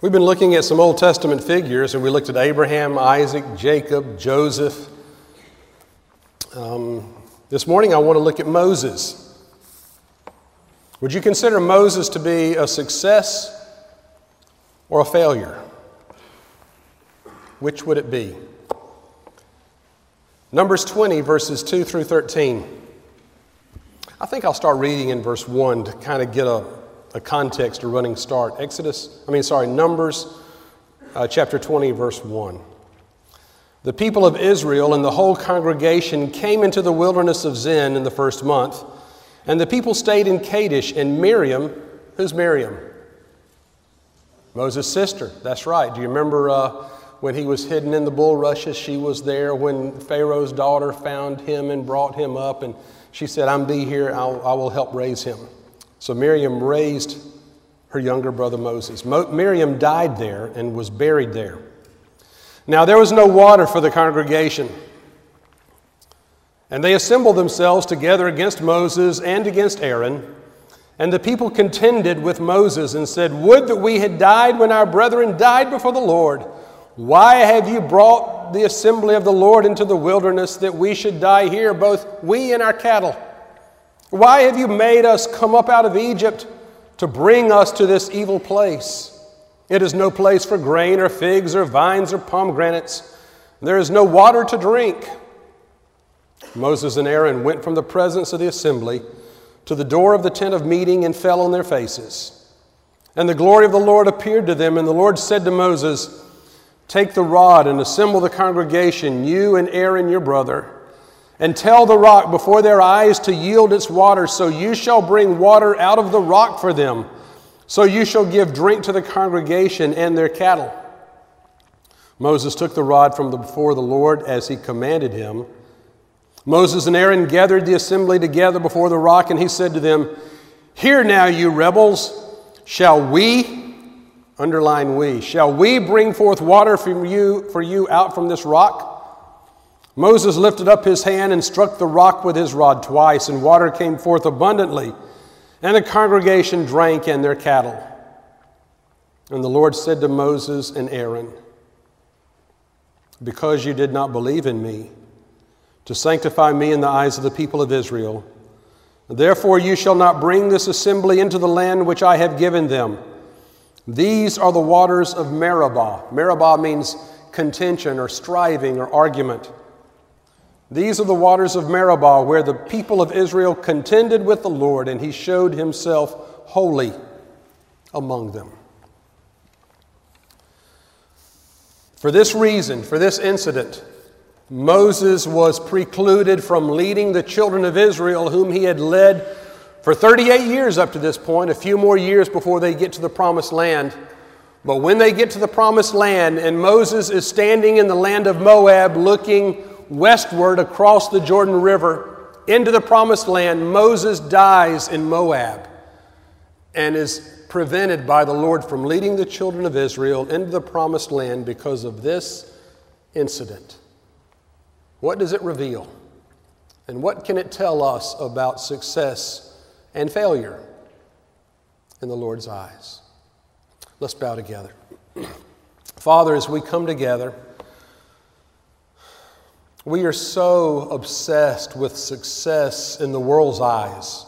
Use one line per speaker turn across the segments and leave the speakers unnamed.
We've been looking at some Old Testament figures, and we looked at Abraham, Isaac, Jacob, Joseph. Um, this morning, I want to look at Moses. Would you consider Moses to be a success or a failure? Which would it be? Numbers 20, verses 2 through 13. I think I'll start reading in verse 1 to kind of get a a context, a running start. Exodus, I mean, sorry, Numbers uh, chapter 20, verse 1. The people of Israel and the whole congregation came into the wilderness of Zin in the first month, and the people stayed in Kadesh, and Miriam, who's Miriam? Moses' sister, that's right. Do you remember uh, when he was hidden in the bulrushes? She was there when Pharaoh's daughter found him and brought him up, and she said, I'm be here, I'll, I will help raise him. So Miriam raised her younger brother Moses. Mo- Miriam died there and was buried there. Now there was no water for the congregation. And they assembled themselves together against Moses and against Aaron. And the people contended with Moses and said, Would that we had died when our brethren died before the Lord. Why have you brought the assembly of the Lord into the wilderness that we should die here, both we and our cattle? Why have you made us come up out of Egypt to bring us to this evil place? It is no place for grain or figs or vines or pomegranates. There is no water to drink. Moses and Aaron went from the presence of the assembly to the door of the tent of meeting and fell on their faces. And the glory of the Lord appeared to them, and the Lord said to Moses, Take the rod and assemble the congregation, you and Aaron your brother and tell the rock before their eyes to yield its water. So you shall bring water out of the rock for them. So you shall give drink to the congregation and their cattle. Moses took the rod from the, before the Lord as he commanded him. Moses and Aaron gathered the assembly together before the rock, and he said to them, Hear now, you rebels, shall we, underline we, shall we bring forth water from you, for you out from this rock? Moses lifted up his hand and struck the rock with his rod twice, and water came forth abundantly, and the congregation drank and their cattle. And the Lord said to Moses and Aaron, Because you did not believe in me, to sanctify me in the eyes of the people of Israel, therefore you shall not bring this assembly into the land which I have given them. These are the waters of Meribah. Meribah means contention or striving or argument. These are the waters of Meribah, where the people of Israel contended with the Lord, and he showed himself holy among them. For this reason, for this incident, Moses was precluded from leading the children of Israel, whom he had led for 38 years up to this point, a few more years before they get to the promised land. But when they get to the promised land, and Moses is standing in the land of Moab looking westward across the Jordan River into the promised land, Moses dies in Moab and is prevented by the Lord from leading the children of Israel into the promised land because of this incident. What does it reveal? And what can it tell us about success and failure in the Lord's eyes? Let's bow together. Father, as we come together, we are so obsessed with success in the world's eyes,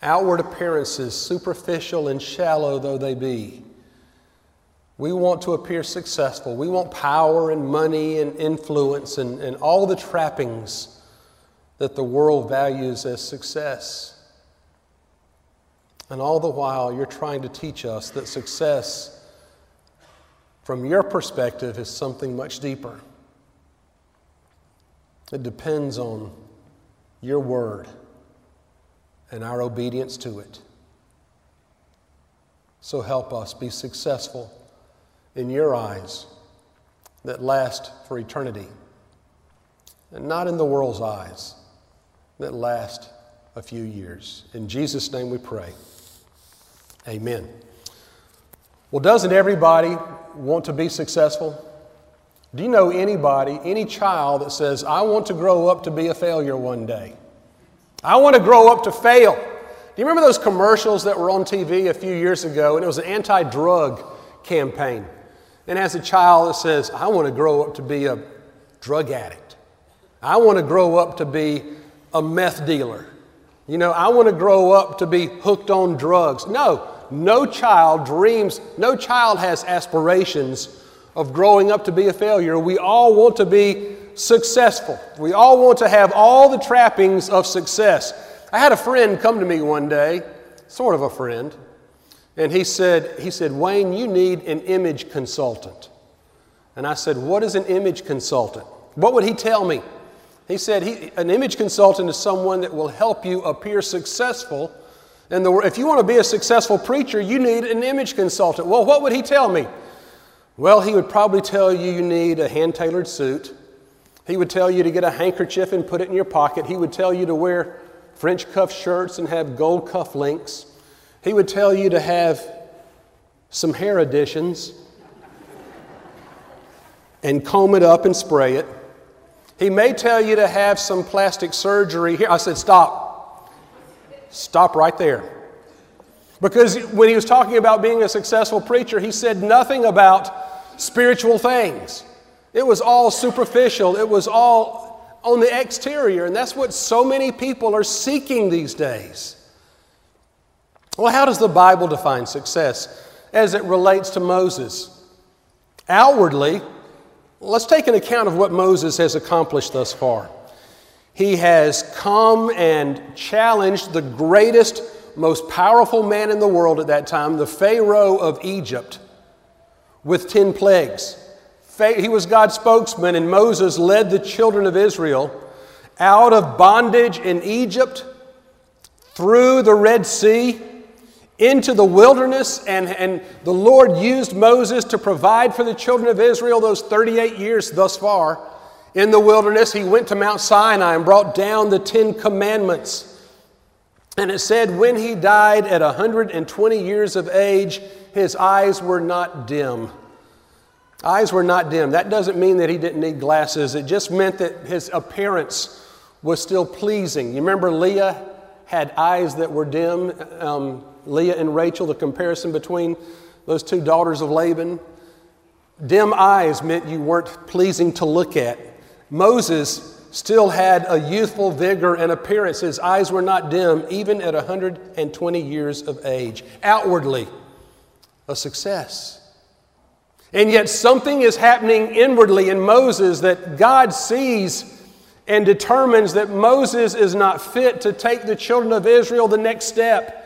outward appearances, superficial and shallow though they be. We want to appear successful. We want power and money and influence and, and all the trappings that the world values as success. And all the while, you're trying to teach us that success, from your perspective, is something much deeper. It depends on your word and our obedience to it. So help us be successful in your eyes that last for eternity, and not in the world's eyes that last a few years. In Jesus' name we pray. Amen. Well, doesn't everybody want to be successful? Do you know anybody, any child that says, I want to grow up to be a failure one day? I want to grow up to fail. Do you remember those commercials that were on TV a few years ago? And it was an anti drug campaign. And as a child, it says, I want to grow up to be a drug addict. I want to grow up to be a meth dealer. You know, I want to grow up to be hooked on drugs. No, no child dreams, no child has aspirations of growing up to be a failure. We all want to be successful. We all want to have all the trappings of success. I had a friend come to me one day, sort of a friend, and he said, he said, Wayne, you need an image consultant. And I said, What is an image consultant? What would he tell me? He said, he, An image consultant is someone that will help you appear successful. And if you want to be a successful preacher, you need an image consultant. Well, what would he tell me? Well, he would probably tell you you need a hand tailored suit. He would tell you to get a handkerchief and put it in your pocket. He would tell you to wear French cuff shirts and have gold cuff links. He would tell you to have some hair additions and comb it up and spray it. He may tell you to have some plastic surgery here. I said, stop. Stop right there. Because when he was talking about being a successful preacher, he said nothing about spiritual things. It was all superficial, it was all on the exterior, and that's what so many people are seeking these days. Well, how does the Bible define success as it relates to Moses? Outwardly, let's take an account of what Moses has accomplished thus far. He has come and challenged the greatest, most powerful man in the world at that time, the Pharaoh of Egypt, with 10 plagues. He was God's spokesman, and Moses led the children of Israel out of bondage in Egypt, through the Red Sea, into the wilderness, and, and the Lord used Moses to provide for the children of Israel those 38 years thus far. In the wilderness, he went to Mount Sinai and brought down the Ten Commandments. And it said, when he died at 120 years of age, his eyes were not dim. Eyes were not dim. That doesn't mean that he didn't need glasses, it just meant that his appearance was still pleasing. You remember Leah had eyes that were dim? Um, Leah and Rachel, the comparison between those two daughters of Laban. Dim eyes meant you weren't pleasing to look at. Moses still had a youthful vigor and appearance. His eyes were not dim, even at 120 years of age. Outwardly, a success. And yet, something is happening inwardly in Moses that God sees and determines that Moses is not fit to take the children of Israel the next step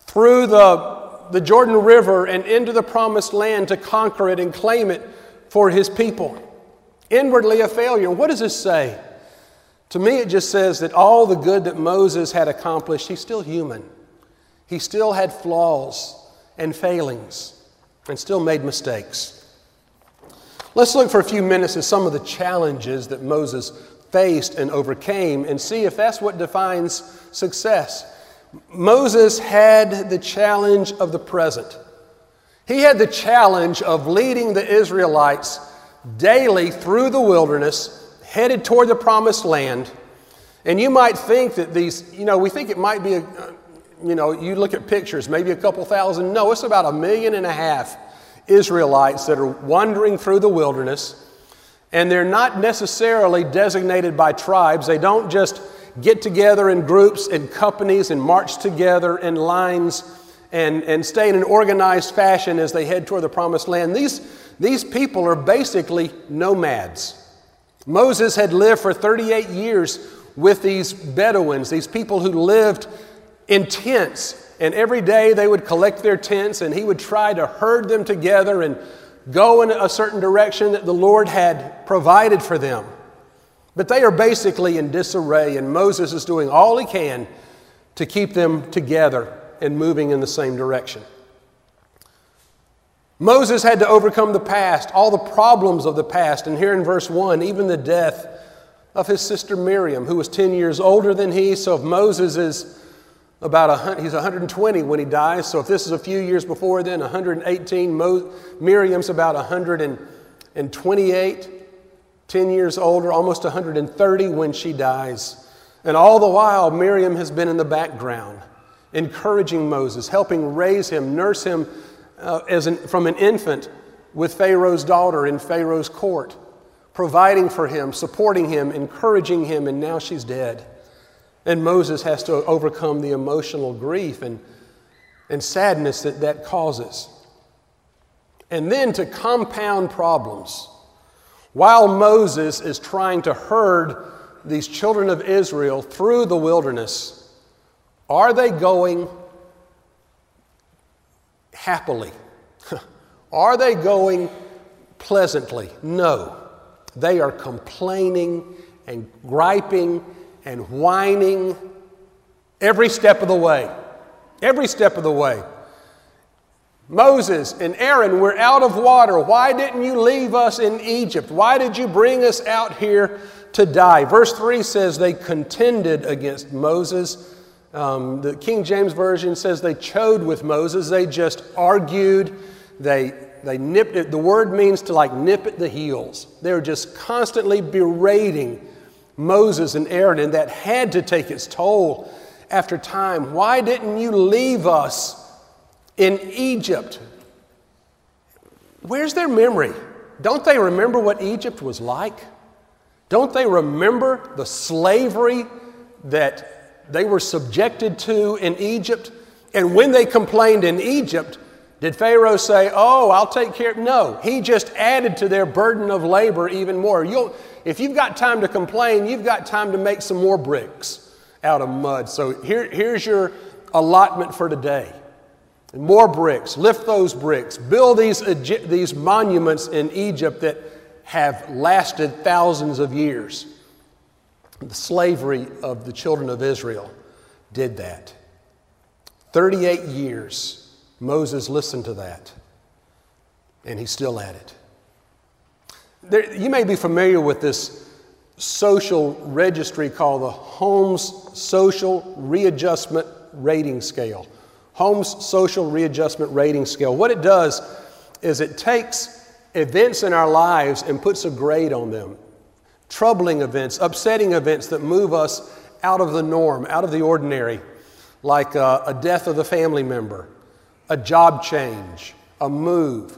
through the, the Jordan River and into the promised land to conquer it and claim it for his people. Inwardly a failure. What does this say? To me, it just says that all the good that Moses had accomplished, he's still human. He still had flaws and failings and still made mistakes. Let's look for a few minutes at some of the challenges that Moses faced and overcame and see if that's what defines success. Moses had the challenge of the present. He had the challenge of leading the Israelites daily through the wilderness, headed toward the promised land. And you might think that these, you know, we think it might be, a, you know, you look at pictures, maybe a couple thousand. No, it's about a million and a half Israelites that are wandering through the wilderness. And they're not necessarily designated by tribes. They don't just get together in groups and companies and march together in lines and, and stay in an organized fashion as they head toward the promised land. These, these people are basically nomads. Moses had lived for 38 years with these Bedouins, these people who lived tents. And every day they would collect their tents and he would try to herd them together and go in a certain direction that the Lord had provided for them. But they are basically in disarray, and Moses is doing all he can to keep them together and moving in the same direction. Moses had to overcome the past, all the problems of the past, and here in verse 1, even the death of his sister Miriam, who was 10 years older than he. So if Moses is about a, he's 120 when he dies, so if this is a few years before then, 118, Mo, Miriam's about 128. 10 years older, almost 130 when she dies. And all the while, Miriam has been in the background, encouraging Moses, helping raise him, nurse him uh, as an, from an infant with Pharaoh's daughter in Pharaoh's court, providing for him, supporting him, encouraging him, and now she's dead. And Moses has to overcome the emotional grief and, and sadness that that causes. And then to compound problems, while Moses is trying to herd these children of Israel through the wilderness, are they going happily? are they going pleasantly? No. They are complaining and griping and whining every step of the way. Every step of the way. Moses and Aaron, we're out of water. Why didn't you leave us in Egypt? Why did you bring us out here to die? Verse 3 says they contended against Moses. Um, the King James Version says they chode with Moses. They just argued. They, they nipped it. The word means to like nip at the heels. They were just constantly berating Moses and Aaron, and that had to take its toll after time. Why didn't you leave us in Egypt? Where's their memory? Don't they remember what Egypt was like? Don't they remember the slavery that they were subjected to in Egypt? And when they complained in Egypt, did Pharaoh say, Oh, I'll take care? No, he just added to their burden of labor even more. You'll, if you've got time to complain, you've got time to make some more bricks out of mud. So here, here's your allotment for today. More bricks, lift those bricks, build these, these monuments in Egypt that have lasted thousands of years. The slavery of the children of Israel did that. 38 years, Moses listened to that, and he's still at it. There, you may be familiar with this social registry called the Holmes Social Readjustment Rating Scale. Holmes Social Readjustment Rating Scale. What it does is it takes events in our lives and puts a grade on them. Troubling events, upsetting events that move us out of the norm, out of the ordinary, like a, a death of a family member, a job change, a move,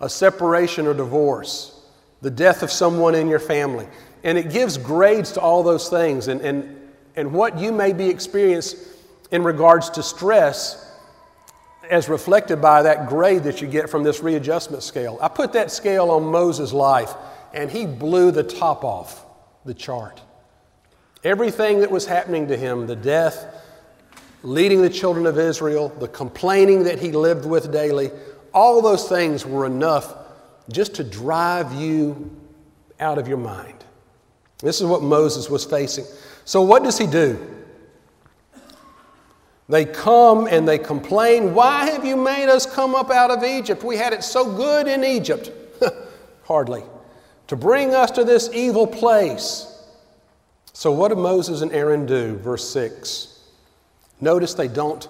a separation or divorce, the death of someone in your family. And it gives grades to all those things and, and, and what you may be experiencing in regards to stress as reflected by that grade that you get from this readjustment scale. I put that scale on Moses' life and he blew the top off the chart. Everything that was happening to him, the death, leading the children of Israel, the complaining that he lived with daily, all those things were enough just to drive you out of your mind. This is what Moses was facing. So, what does he do? They come and they complain, Why have you made us come up out of Egypt? We had it so good in Egypt. Hardly. To bring us to this evil place. So, what do Moses and Aaron do? Verse 6. Notice they don't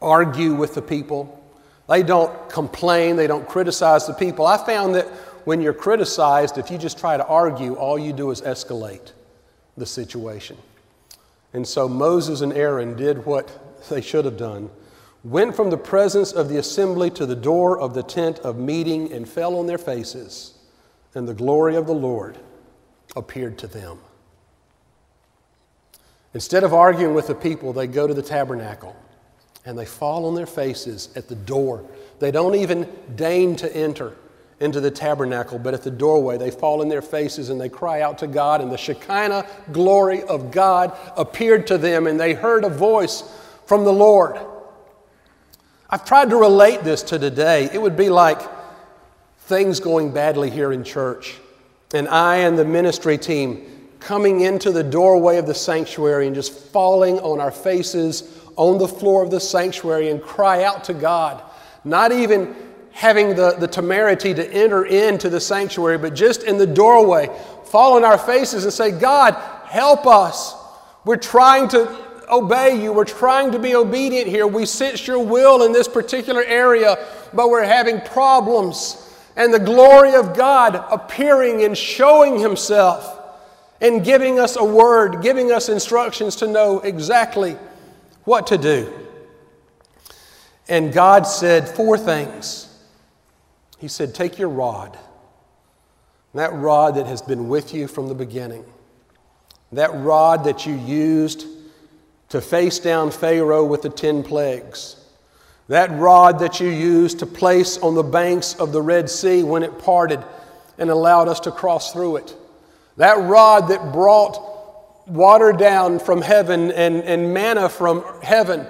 argue with the people. They don't complain, they don't criticize the people. I found that when you're criticized, if you just try to argue, all you do is escalate the situation. And so Moses and Aaron did what they should have done went from the presence of the assembly to the door of the tent of meeting and fell on their faces, and the glory of the Lord appeared to them. Instead of arguing with the people, they go to the tabernacle and they fall on their faces at the door. They don't even deign to enter into the tabernacle, but at the doorway they fall in their faces and they cry out to God, and the Shekinah glory of God appeared to them, and they heard a voice from the Lord. I've tried to relate this to today. It would be like things going badly here in church, and I and the ministry team coming into the doorway of the sanctuary and just falling on our faces on the floor of the sanctuary and cry out to God, not even having the, the temerity to enter into the sanctuary, but just in the doorway, fall on our faces and say, God, help us. We're trying to obey you. We're trying to be obedient here. We sense your will in this particular area, but we're having problems. And the glory of God appearing and showing Himself and giving us a word, giving us instructions to know exactly what to do. And God said four things He said, Take your rod, that rod that has been with you from the beginning, that rod that you used to face down Pharaoh with the ten plagues, that rod that you used to place on the banks of the Red Sea when it parted and allowed us to cross through it, that rod that brought water down from heaven and, and manna from heaven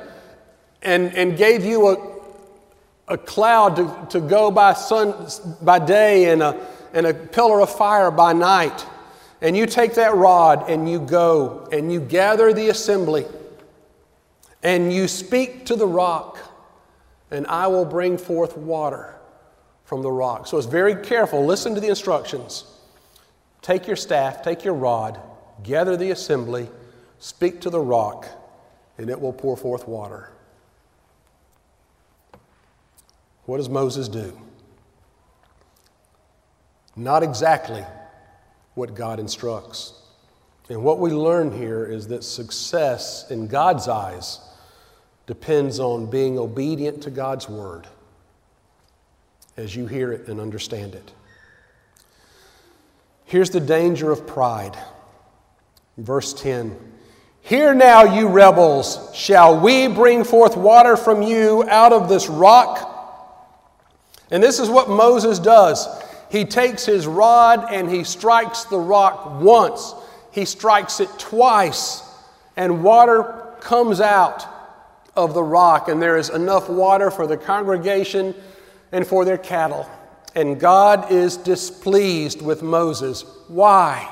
and, and gave you a, a cloud to, to go by, sun, by day and a, and a pillar of fire by night. And you take that rod and you go and you gather the assembly and you speak to the rock, and I will bring forth water from the rock. So it's very careful. Listen to the instructions. Take your staff, take your rod, gather the assembly, speak to the rock, and it will pour forth water. What does Moses do? Not exactly what God instructs. And what we learn here is that success in God's eyes depends on being obedient to God's word as you hear it and understand it. Here's the danger of pride. Verse 10 Hear now, you rebels, shall we bring forth water from you out of this rock? And this is what Moses does. He takes his rod and he strikes the rock once, he strikes it twice, and water comes out of the rock, and there is enough water for the congregation and for their cattle. And God is displeased with Moses. Why?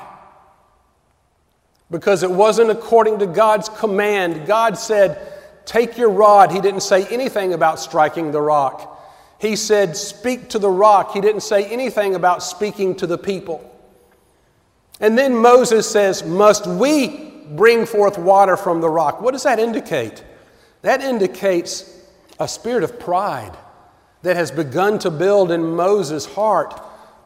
Because it wasn't according to God's command. God said, Take your rod. He didn't say anything about striking the rock. He said, Speak to the rock. He didn't say anything about speaking to the people. And then Moses says, Must we bring forth water from the rock? What does that indicate? That indicates a spirit of pride that has begun to build in Moses' heart.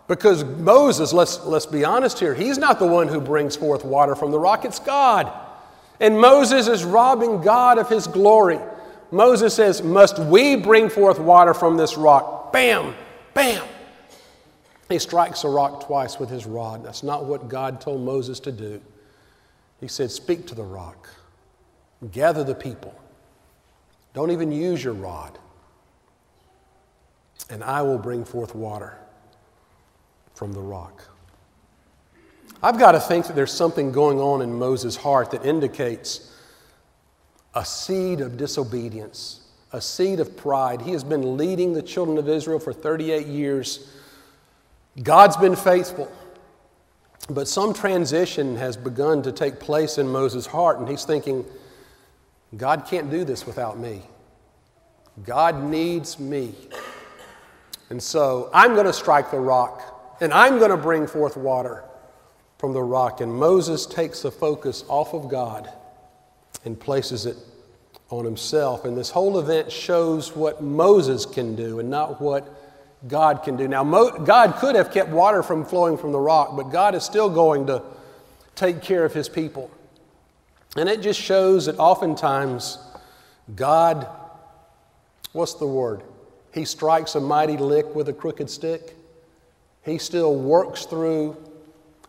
Because Moses, let's, let's be honest here, he's not the one who brings forth water from the rock, it's God. And Moses is robbing God of his glory. Moses says, Must we bring forth water from this rock? Bam, bam. He strikes a rock twice with his rod. That's not what God told Moses to do. He said, Speak to the rock, gather the people. Don't even use your rod and I will bring forth water from the rock. I've got to think that there's something going on in Moses' heart that indicates a seed of disobedience, a seed of pride. He has been leading the children of Israel for 38 years. God's been faithful. But some transition has begun to take place in Moses' heart, and he's thinking, God can't do this without me. God needs me. And so I'm going to strike the rock, and I'm going to bring forth water from the rock. And Moses takes the focus off of God and places it on himself. And this whole event shows what Moses can do and not what God can do. Now, Mo- God could have kept water from flowing from the rock, but God is still going to take care of his people. And it just shows that oftentimes God, what's the word? He strikes a mighty lick with a crooked stick. He still works through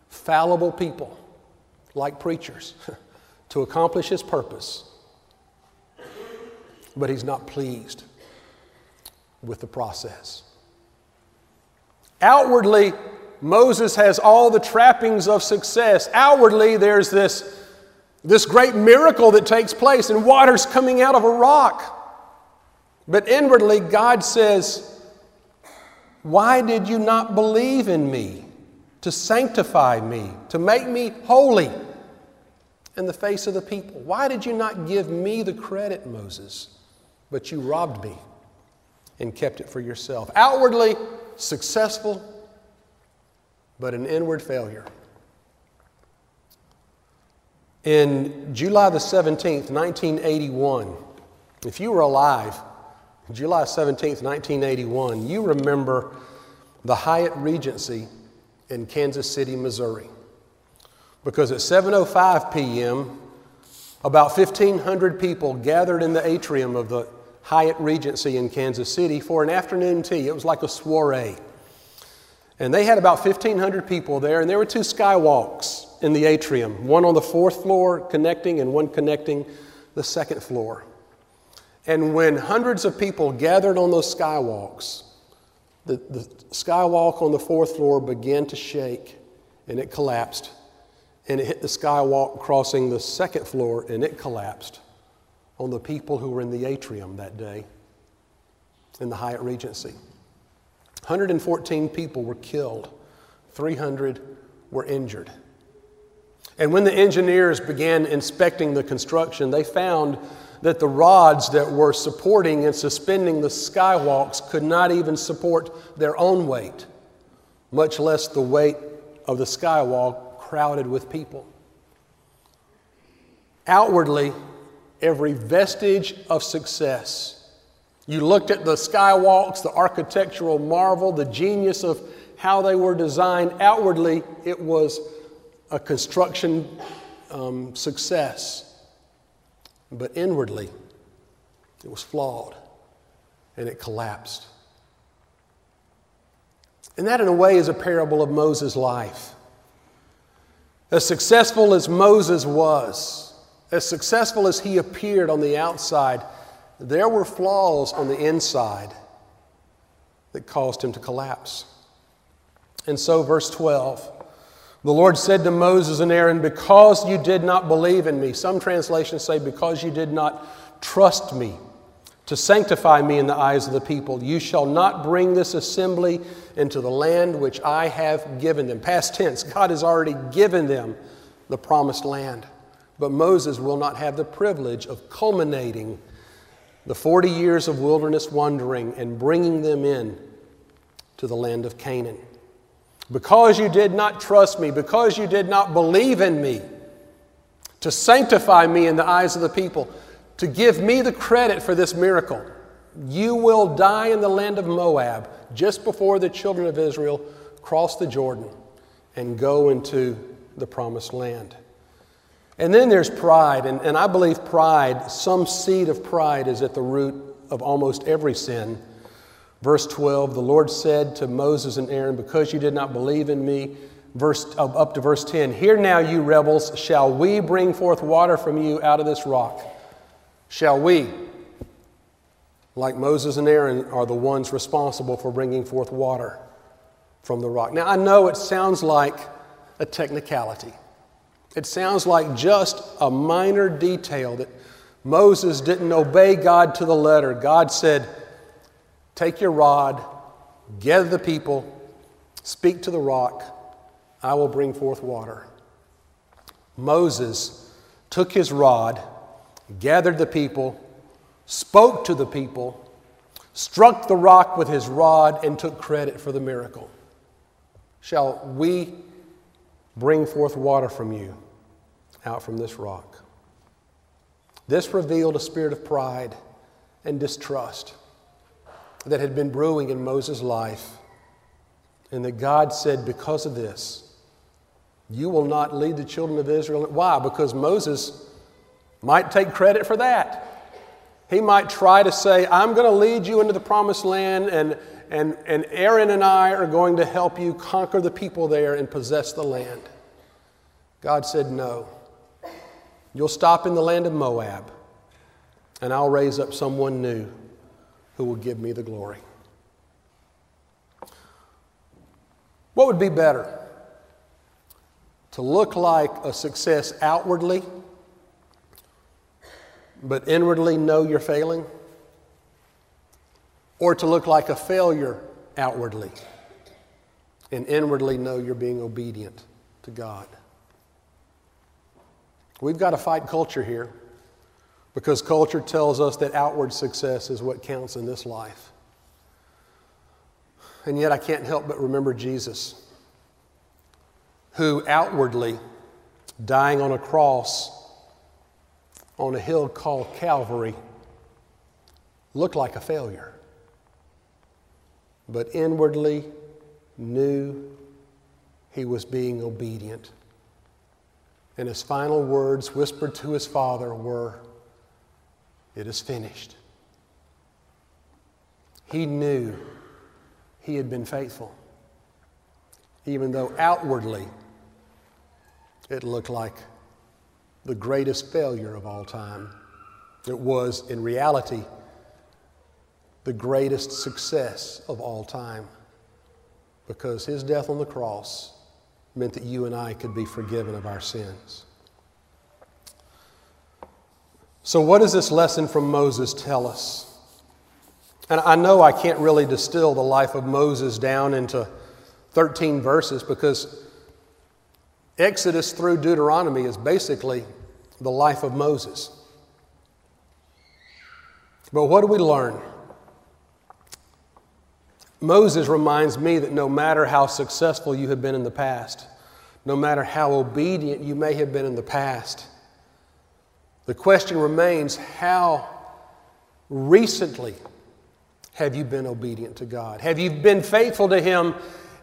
fallible people like preachers to accomplish his purpose. But he's not pleased with the process. Outwardly, Moses has all the trappings of success. Outwardly, there's this, this great miracle that takes place, and water's coming out of a rock. But inwardly, God says, Why did you not believe in me to sanctify me, to make me holy in the face of the people? Why did you not give me the credit, Moses? But you robbed me and kept it for yourself. Outwardly successful, but an inward failure. In July the 17th, 1981, if you were alive, July 17, 1981, you remember the Hyatt Regency in Kansas City, Missouri. Because at 7:05 p.m., about 1,500 people gathered in the atrium of the Hyatt Regency in Kansas City for an afternoon tea. It was like a soiree. And they had about 1,500 people there, and there were two skywalks in the atrium one on the fourth floor connecting, and one connecting the second floor. And when hundreds of people gathered on those skywalks, the, the skywalk on the fourth floor began to shake and it collapsed. And it hit the skywalk crossing the second floor and it collapsed on the people who were in the atrium that day in the Hyatt Regency. 114 people were killed, 300 were injured. And when the engineers began inspecting the construction, they found that the rods that were supporting and suspending the skywalks could not even support their own weight, much less the weight of the skywalk crowded with people. Outwardly, every vestige of success. You looked at the skywalks, the architectural marvel, the genius of how they were designed. Outwardly, it was a construction um, success. But inwardly, it was flawed and it collapsed. And that, in a way, is a parable of Moses' life. As successful as Moses was, as successful as he appeared on the outside, there were flaws on the inside that caused him to collapse. And so, verse 12 the Lord said to Moses and Aaron, Because you did not believe in me, some translations say, Because you did not trust me to sanctify me in the eyes of the people, you shall not bring this assembly into the land which I have given them. Past tense, God has already given them the promised land. But Moses will not have the privilege of culminating the 40 years of wilderness wandering and bringing them in to the land of Canaan. Because you did not trust me, because you did not believe in me, to sanctify me in the eyes of the people, to give me the credit for this miracle, you will die in the land of Moab just before the children of Israel cross the Jordan and go into the promised land. And then there's pride, and, and I believe pride, some seed of pride, is at the root of almost every sin Verse 12, the Lord said to Moses and Aaron, Because you did not believe in me, verse, uh, up to verse 10, Hear now, you rebels, shall we bring forth water from you out of this rock? Shall we? Like Moses and Aaron are the ones responsible for bringing forth water from the rock. Now, I know it sounds like a technicality. It sounds like just a minor detail that Moses didn't obey God to the letter. God said, Take your rod, gather the people, speak to the rock, I will bring forth water. Moses took his rod, gathered the people, spoke to the people, struck the rock with his rod, and took credit for the miracle. Shall we bring forth water from you out from this rock? This revealed a spirit of pride and distrust that had been brewing in Moses' life, and that God said, Because of this, you will not lead the children of Israel. Why? Because Moses might take credit for that. He might try to say, I'm going to lead you into the promised land, and, and, and Aaron and I are going to help you conquer the people there and possess the land. God said, No. You'll stop in the land of Moab, and I'll raise up someone new who will give me the glory. What would be better? To look like a success outwardly, but inwardly know you're failing? Or to look like a failure outwardly and inwardly know you're being obedient to God? We've got to fight culture here. Because culture tells us that outward success is what counts in this life. And yet I can't help but remember Jesus, who outwardly, dying on a cross on a hill called Calvary, looked like a failure, but inwardly knew he was being obedient. And his final words whispered to his father were, it is finished. He knew he had been faithful. even though outwardly it looked like the greatest failure of all time. It was, in reality, the greatest success of all time because his death on the cross meant that you and I could be forgiven of our sins. So, what does this lesson from Moses tell us? And I know I can't really distill the life of Moses down into 13 verses because Exodus through Deuteronomy is basically the life of Moses. But what do we learn? Moses reminds me that no matter how successful you have been in the past, no matter how obedient you may have been in the past, the question remains how recently have you been obedient to God? Have you been faithful to Him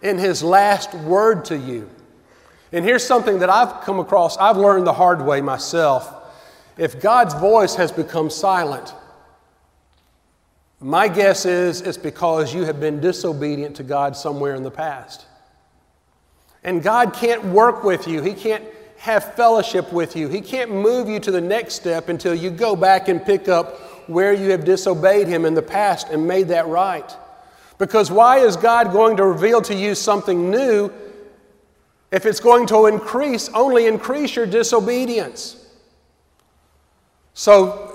in His last word to you? And here's something that I've come across, I've learned the hard way myself. If God's voice has become silent, my guess is it's because you have been disobedient to God somewhere in the past. And God can't work with you, He can't have fellowship with you, He can't move you to the next step until you go back and pick up where you have disobeyed Him in the past and made that right. Because why is God going to reveal to you something new if it's going to increase, only increase your disobedience? So,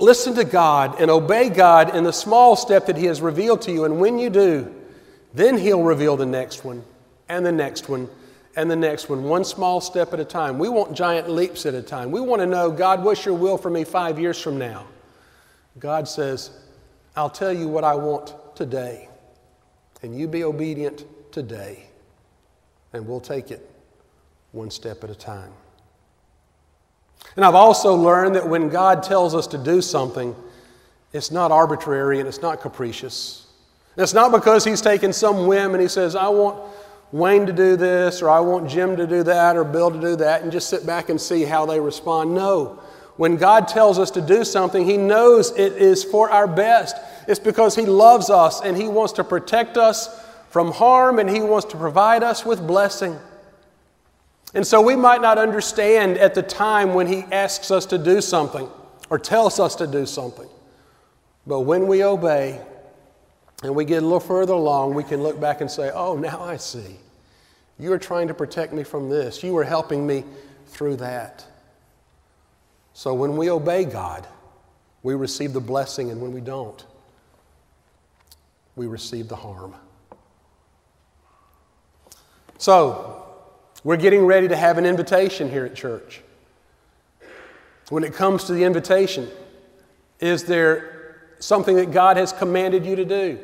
Listen to God and obey God in the small step that He has revealed to you. And when you do, then He'll reveal the next one, and the next one, and the next one, one small step at a time. We want giant leaps at a time. We want to know, God, what's your will for me five years from now? God says, I'll tell you what I want today. And you be obedient today. And we'll take it one step at a time. And I've also learned that when God tells us to do something, it's not arbitrary and it's not capricious. it's not because He's taken some whim and He says, I want Wayne to do this, or I want Jim to do that, or Bill to do that, and just sit back and see how they respond. No. When God tells us to do something, He knows it is for our best. It's because He loves us and He wants to protect us from harm and He wants to provide us with blessing. And so we might not understand at the time when He asks us to do something or tells us to do something. But when we obey and we get a little further along, we can look back and say, Oh, now I see. You are trying to protect me from this. You are helping me through that. So when we obey God, we receive the blessing, and when we don't, we receive the harm. So, we're getting ready to have an invitation here at church. When it comes to the invitation, is there something that God has commanded you to do?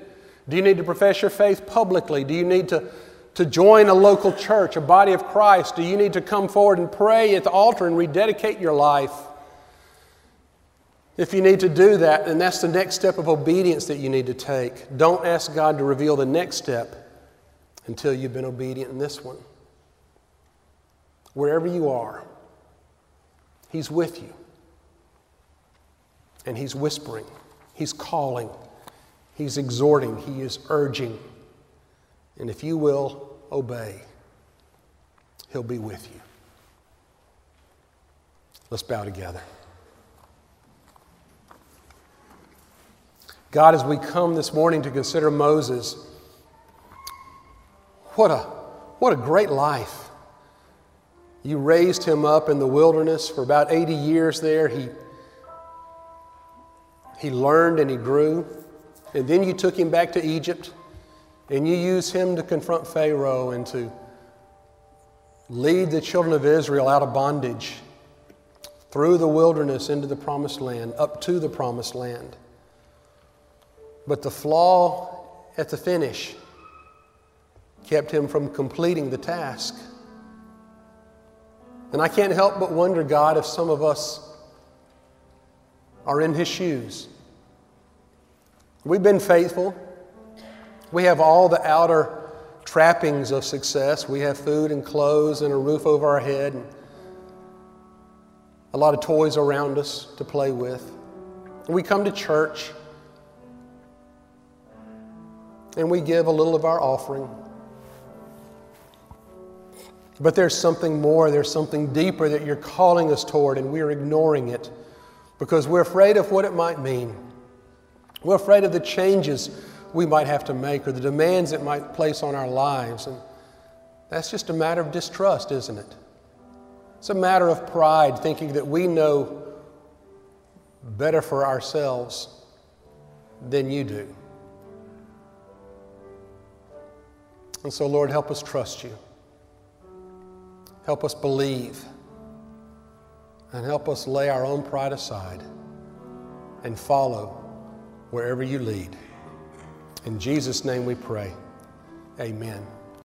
Do you need to profess your faith publicly? Do you need to, to join a local church, a body of Christ? Do you need to come forward and pray at the altar and rededicate your life? If you need to do that, then that's the next step of obedience that you need to take. Don't ask God to reveal the next step until you've been obedient in this one wherever you are, He's with you. And He's whispering, He's calling, He's exhorting, He is urging. And if you will obey, He'll be with you. Let's bow together. God, as we come this morning to consider Moses, what a, what a great life. You raised him up in the wilderness for about 80 years there. He, he learned and he grew. And then you took him back to Egypt and you used him to confront Pharaoh and to lead the children of Israel out of bondage through the wilderness into the promised land, up to the promised land. But the flaw at the finish kept him from completing the task. And I can't help but wonder, God, if some of us are in His shoes. We've been faithful. We have all the outer trappings of success. We have food and clothes and a roof over our head, and a lot of toys around us to play with. we come to church and we give a little of our offering. But there's something more, there's something deeper that you're calling us toward, and we're ignoring it because we're afraid of what it might mean. We're afraid of the changes we might have to make or the demands it might place on our lives. And that's just a matter of distrust, isn't it? It's a matter of pride, thinking that we know better for ourselves than you do. And so, Lord, help us trust you. Help us believe. And help us lay our own pride aside and follow wherever you lead. In Jesus' name we pray. Amen.